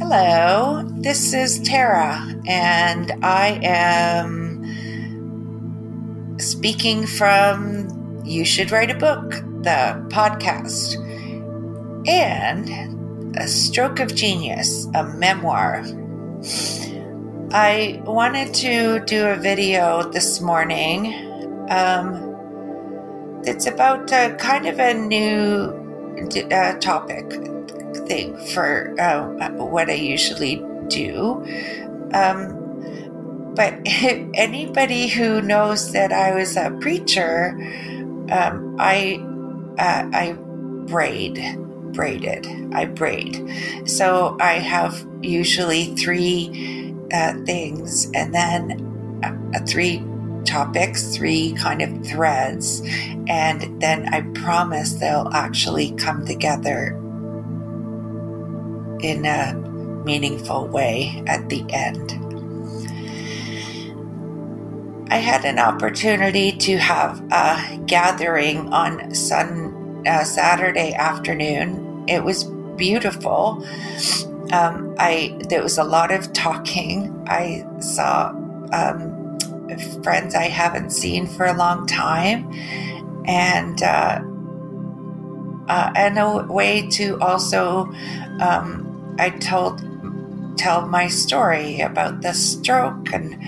Hello, this is Tara, and I am speaking from You Should Write a Book, the podcast, and A Stroke of Genius, a memoir. I wanted to do a video this morning. Um, it's about uh, kind of a new uh, topic thing for uh, what I usually do. Um, but anybody who knows that I was a preacher, um, I uh, I braid braided. I braid. So I have usually three uh, things, and then uh, three topics, three kind of threads, and then I promise they'll actually come together in a meaningful way at the end. I had an opportunity to have a gathering on Sun uh, Saturday afternoon. It was beautiful. Um, I there was a lot of talking. I saw um, friends I haven't seen for a long time, and uh, uh, and a way to also um, I told tell my story about the stroke and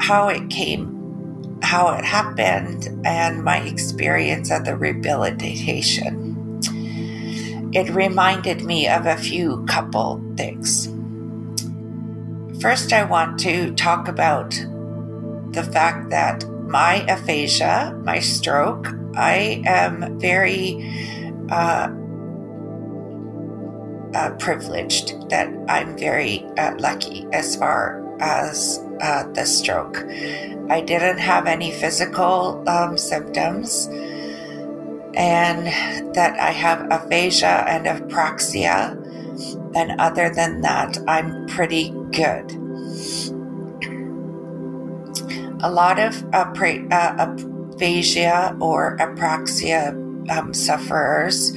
how it came, how it happened, and my experience at the rehabilitation. It reminded me of a few couple things. First, I want to talk about the fact that my aphasia, my stroke, I am very uh, uh, privileged that I'm very uh, lucky as far as uh, the stroke. I didn't have any physical um, symptoms, and that I have aphasia and apraxia. And other than that, I'm pretty good. A lot of apra- uh, aphasia or apraxia um, sufferers,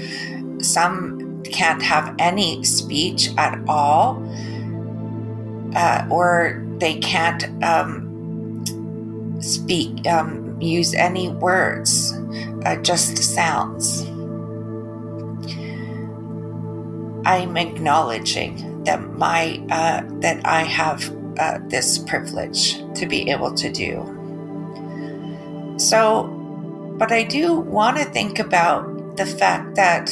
some can't have any speech at all, uh, or they can't um, speak, um, use any words, uh, just sounds. I'm acknowledging that my uh, that I have uh, this privilege to be able to do. So, but I do want to think about the fact that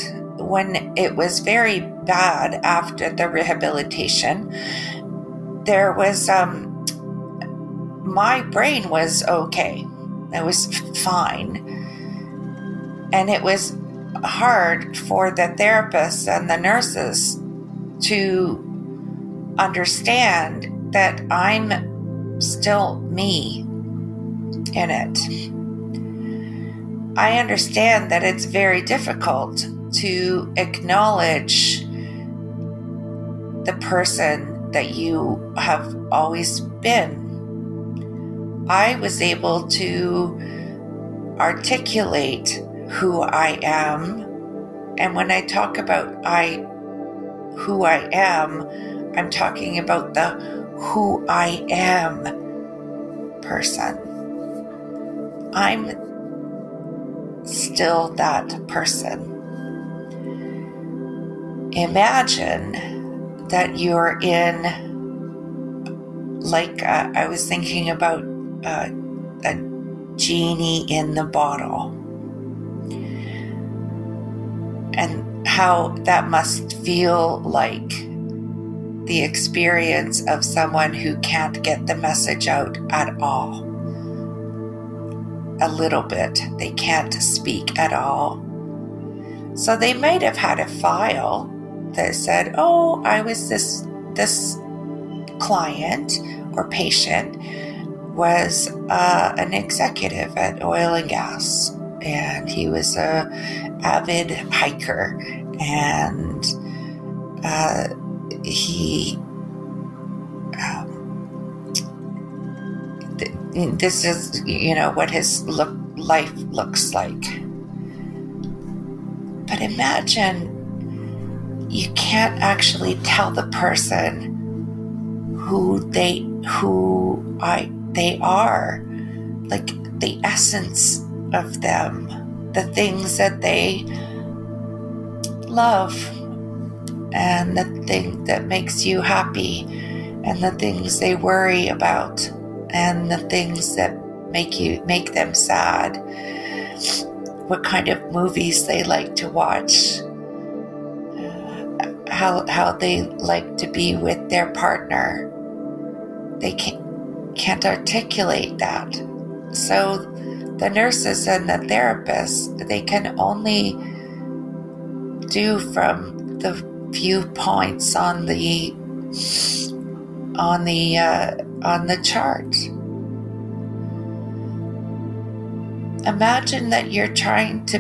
when it was very bad after the rehabilitation, there was, um, my brain was okay. It was fine. And it was hard for the therapists and the nurses to understand that I'm still me in it. I understand that it's very difficult to acknowledge the person that you have always been. I was able to articulate who I am. And when I talk about I who I am, I'm talking about the who I am person. I'm still that person imagine that you're in, like uh, I was thinking about uh, a genie in the bottle. And how that must feel like the experience of someone who can't get the message out at all. A little bit. They can't speak at all. So they might have had a file that said, "Oh, I was this this client or patient was uh, an executive at oil and gas, and he was a avid hiker, and uh, he." Um, this is, you know, what his look life looks like. But imagine you can't actually tell the person who they who I they are. Like the essence of them the things that they love and the thing that makes you happy and the things they worry about and the things that make you make them sad. What kind of movies they like to watch how how they like to be with their partner they can't, can't articulate that so the nurses and the therapists they can only do from the few points on the on the uh, on the chart. Imagine that you're trying to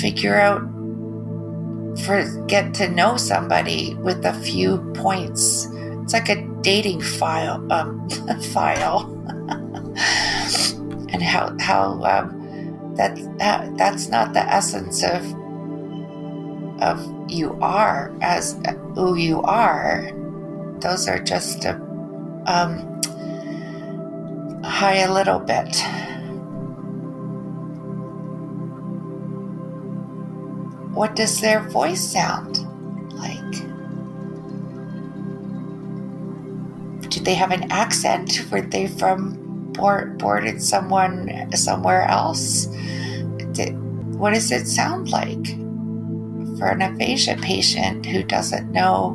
figure out for get to know somebody with a few points. It's like a dating file um, file, and how how um, that uh, that's not the essence of of you are as who you are. Those are just a um, high a little bit. What does their voice sound like? Do they have an accent? Were they from boarded someone somewhere else? Did, what does it sound like for an aphasia patient who doesn't know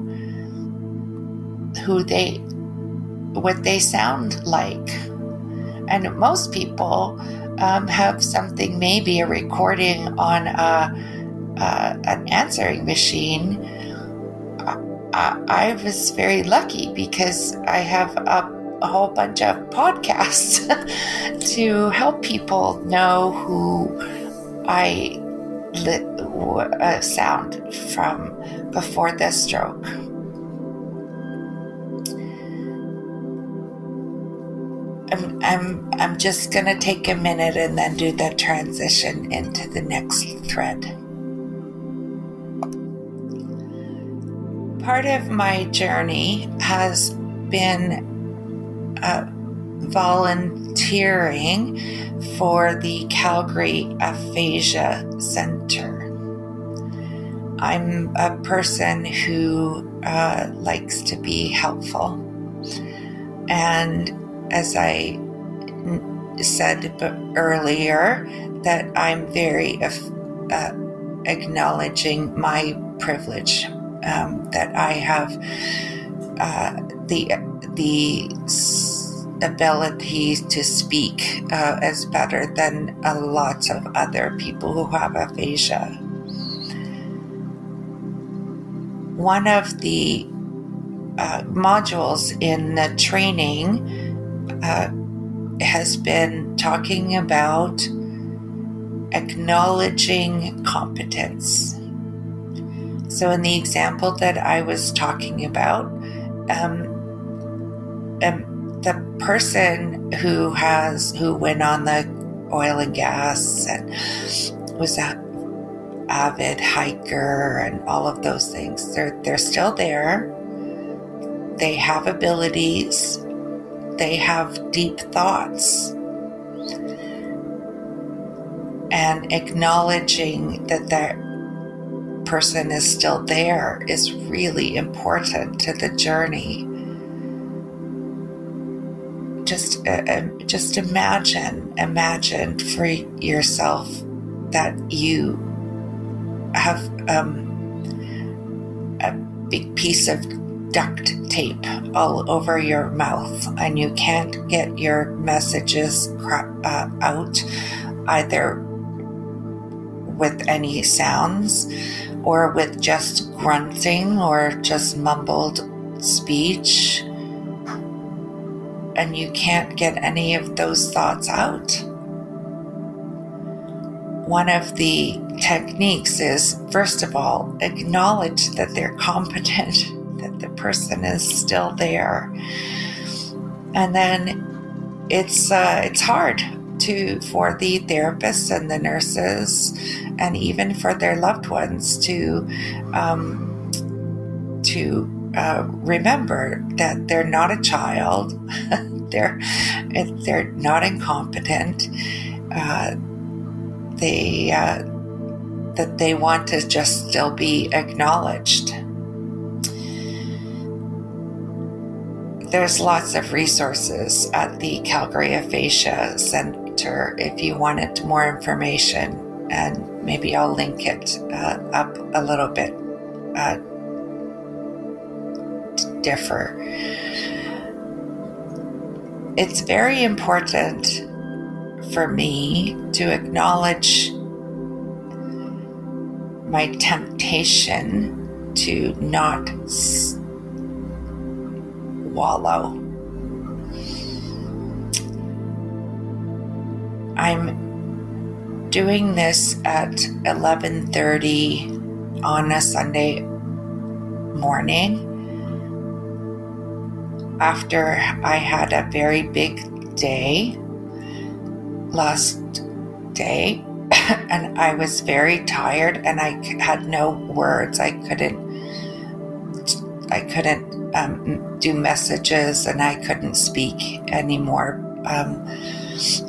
who they what they sound like. And most people um, have something, maybe a recording on a, uh, an answering machine. I, I, was very lucky because I have a, a whole bunch of podcasts to help people know who I uh, sound from before the stroke. I'm, I'm, I'm just going to take a minute and then do the transition into the next thread. Part of my journey has been uh, volunteering for the Calgary Aphasia Center. I'm a person who uh, likes to be helpful. And as I said earlier, that I'm very uh, acknowledging my privilege um, that I have uh, the the ability to speak uh, is better than a lot of other people who have aphasia. One of the uh, modules in the training uh, has been talking about acknowledging competence. So, in the example that I was talking about, um, um, the person who has who went on the oil and gas and was a avid hiker and all of those things, they're they're still there. They have abilities they have deep thoughts. And acknowledging that that person is still there is really important to the journey. Just, uh, uh, just imagine, imagine for yourself that you have um, a big piece of duct tape all over your mouth and you can't get your messages uh, out either with any sounds or with just grunting or just mumbled speech and you can't get any of those thoughts out. One of the techniques is, first of all, acknowledge that they're competent that the person is still there. And then it's uh, it's hard to for the therapists and the nurses and even for their loved ones to um, to uh, remember that they're not a child, they're they're not incompetent. Uh, they uh, that they want to just still be acknowledged. There's lots of resources at the Calgary Aphasia Center if you wanted more information, and maybe I'll link it uh, up a little bit uh, differ. It's very important for me to acknowledge my temptation to not wallow. I'm doing this at 11:30 on a Sunday morning after I had a very big day last day and I was very tired and I had no words. I couldn't I couldn't um, do messages and I couldn't speak anymore um,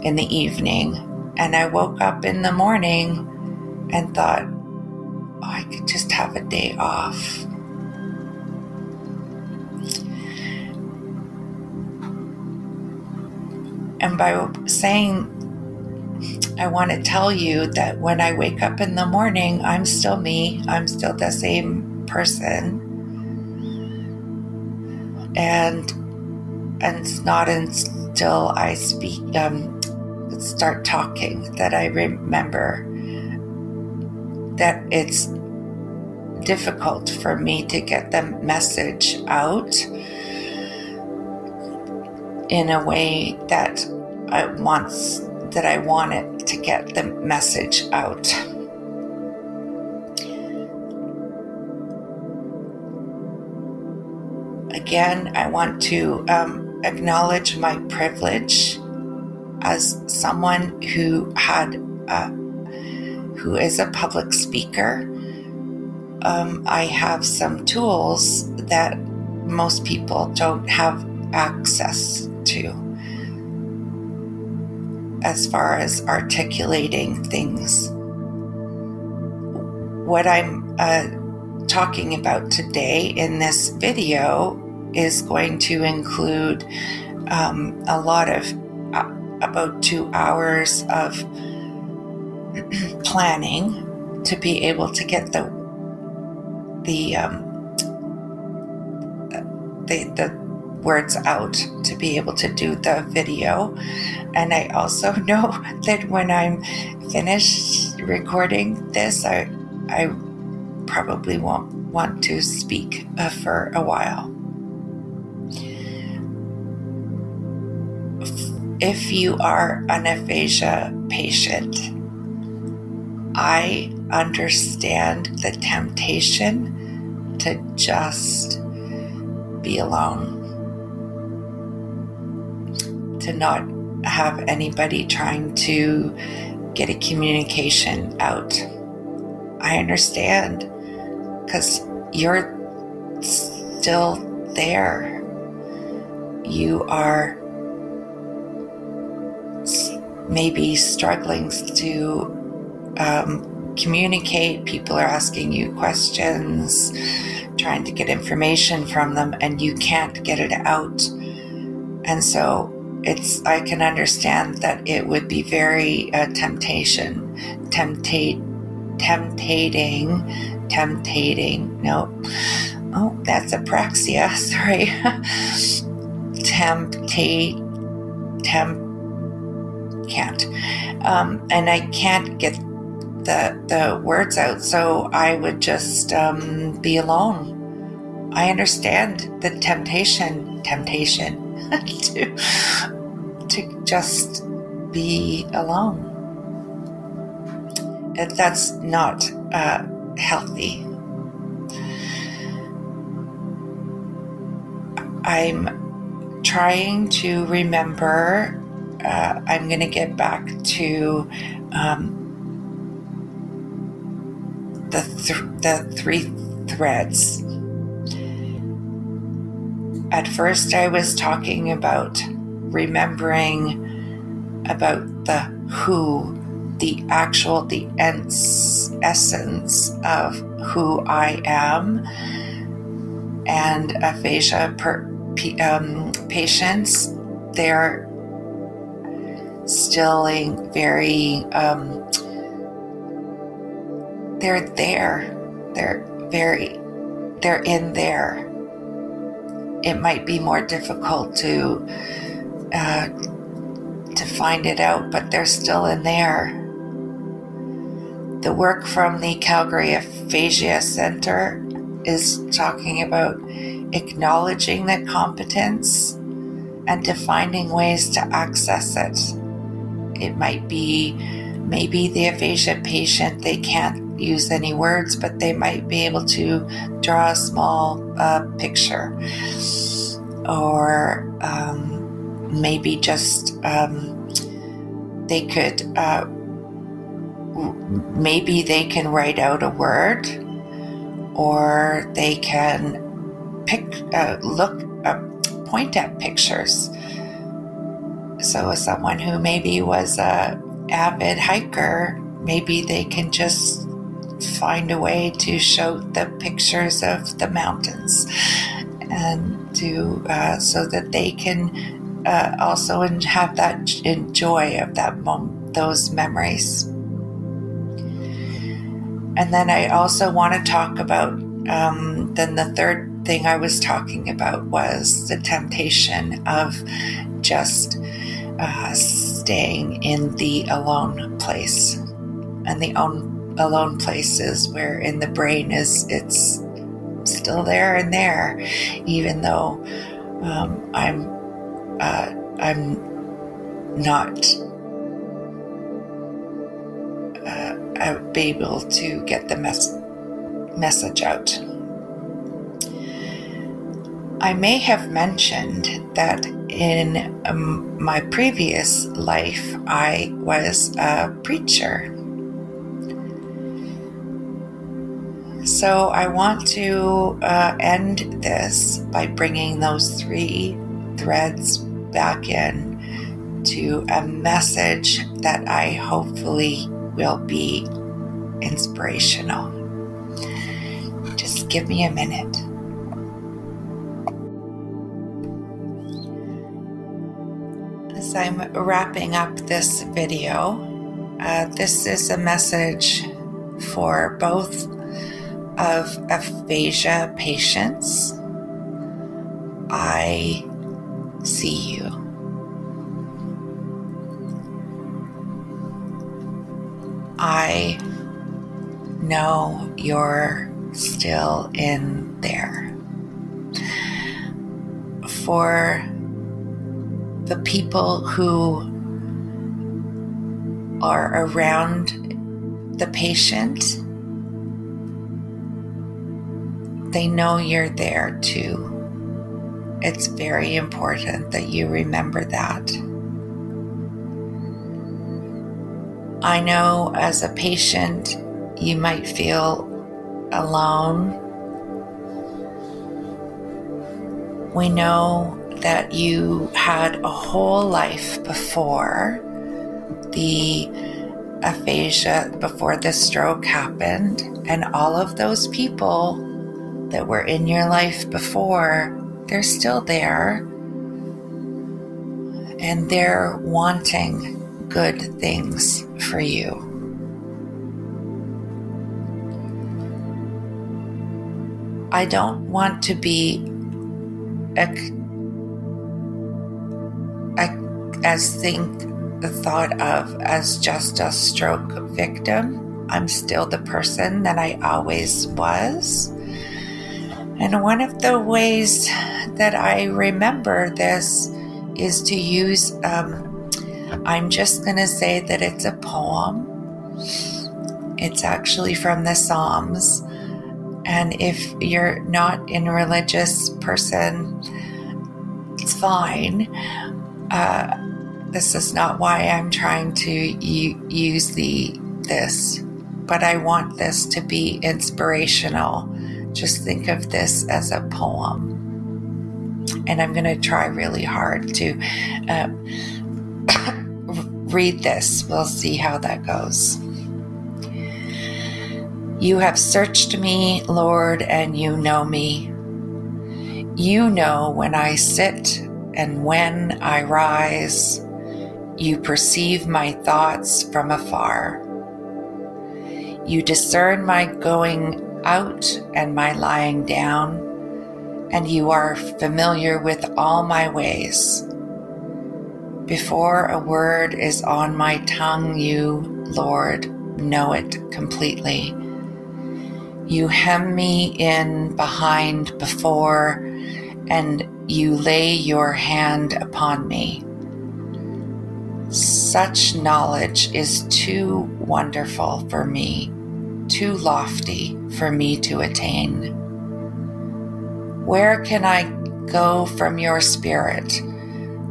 in the evening. And I woke up in the morning and thought, oh, I could just have a day off. And by saying I want to tell you that when I wake up in the morning, I'm still me. I'm still the same person. And and it's not until I speak um, start talking that I remember that it's difficult for me to get the message out in a way that I wants that I want it to get the message out. Again, I want to um, acknowledge my privilege as someone who had uh, who is a public speaker. Um, I have some tools that most people don't have access to as far as articulating things. What I'm uh, talking about today in this video is going to include um, a lot of uh, about two hours of planning to be able to get the the um, the, the words out to be able to do the video. And I also know that when I'm finished recording this, I, I probably won't want to speak uh, for a while. If you are an aphasia patient, I understand the temptation to just be alone to not have anybody trying to get a communication out. I understand because you're still there. You are maybe struggling to um, communicate. People are asking you questions, trying to get information from them, and you can't get it out. And so it's I can understand that it would be very uh, temptation, temptate, temptating, temptating. No, oh, that's apraxia. Sorry, temptate, temp can't, um, and I can't get the the words out. So I would just um, be alone. I understand the temptation, temptation to to just be alone. That's not uh, healthy. I'm trying to remember. Uh, I'm going to get back to um, the th- the three threads. At first, I was talking about remembering about the who, the actual, the ens- essence of who I am, and aphasia per, um, patients. They're still very um, they're there. They're very they're in there. It might be more difficult to uh, to find it out but they're still in there. The work from the calgary aphasia center is talking about acknowledging the competence and to finding ways to access it it might be maybe the aphasia patient they can't use any words, but they might be able to draw a small uh, picture. Or um, maybe just um, they could uh, maybe they can write out a word or they can pick uh, look point at pictures so someone who maybe was a avid hiker maybe they can just find a way to show the pictures of the mountains and to uh, so that they can uh, also have that joy of that mom- those memories. And then I also want to talk about. Um, then the third thing I was talking about was the temptation of just uh, staying in the alone place and the own alone places where in the brain is it's still there and there, even though um, I'm uh, I'm not uh, be able to get the mes- message out. I may have mentioned that in um, my previous life I was a preacher So I want to uh, end this by bringing those three threads back in to a message that I hopefully will be inspirational. Just give me a minute. I'm wrapping up this video, uh, this is a message for both of aphasia patients, I see you. I know you're still in there. For the people who are around the patient, they know you're there too. It's very important that you remember that. I know as a patient, you might feel alone. We know that you had a whole life before the aphasia, before the stroke happened, and all of those people that were in your life before, they're still there. And they're wanting good things for you. I don't want to be as think the thought of as just a stroke victim. I'm still the person that I always was. And one of the ways that I remember this is to use, um, I'm just going to say that it's a poem. It's actually from the Psalms. And if you're not a religious person, it's fine. Uh, this is not why I'm trying to use the this. but I want this to be inspirational. Just think of this as a poem. And I'm going to try really hard to uh, read this. We'll see how that goes. You have searched me, Lord, and you know me. You know when I sit and when I rise. You perceive my thoughts from afar. You discern my going out and my lying down, and you are familiar with all my ways. Before a word is on my tongue, you, Lord, know it completely. You hem me in behind before, and you lay your hand upon me. Such knowledge is too wonderful for me, too lofty for me to attain. Where can I go from your spirit?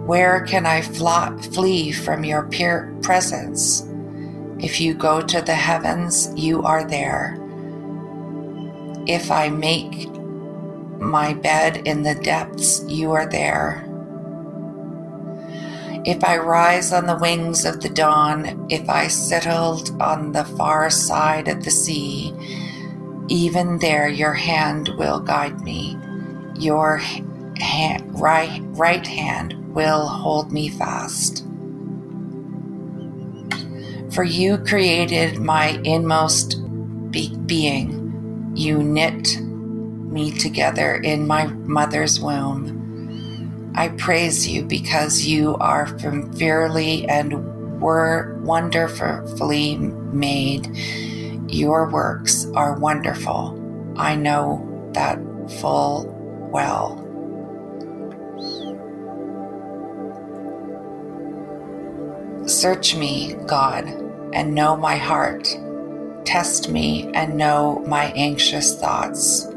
Where can I flee from your pure presence? If you go to the heavens, you are there. If I make my bed in the depths, you are there. If I rise on the wings of the dawn, if I settled on the far side of the sea, even there your hand will guide me. Your hand, right, right hand will hold me fast. For you created my inmost be- being. You knit me together in my mother's womb. I praise you because you are fearfully and were wonderfully made. Your works are wonderful. I know that full well. Search me, God, and know my heart. Test me and know my anxious thoughts.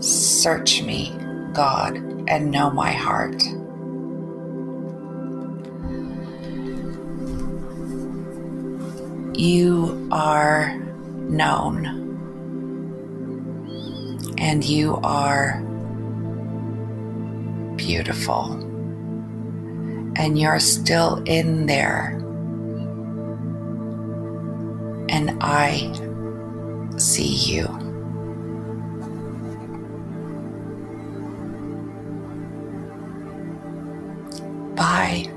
Search me, God, and know my heart. You are known, and you are beautiful, and you're still in there. And I see you. Bye.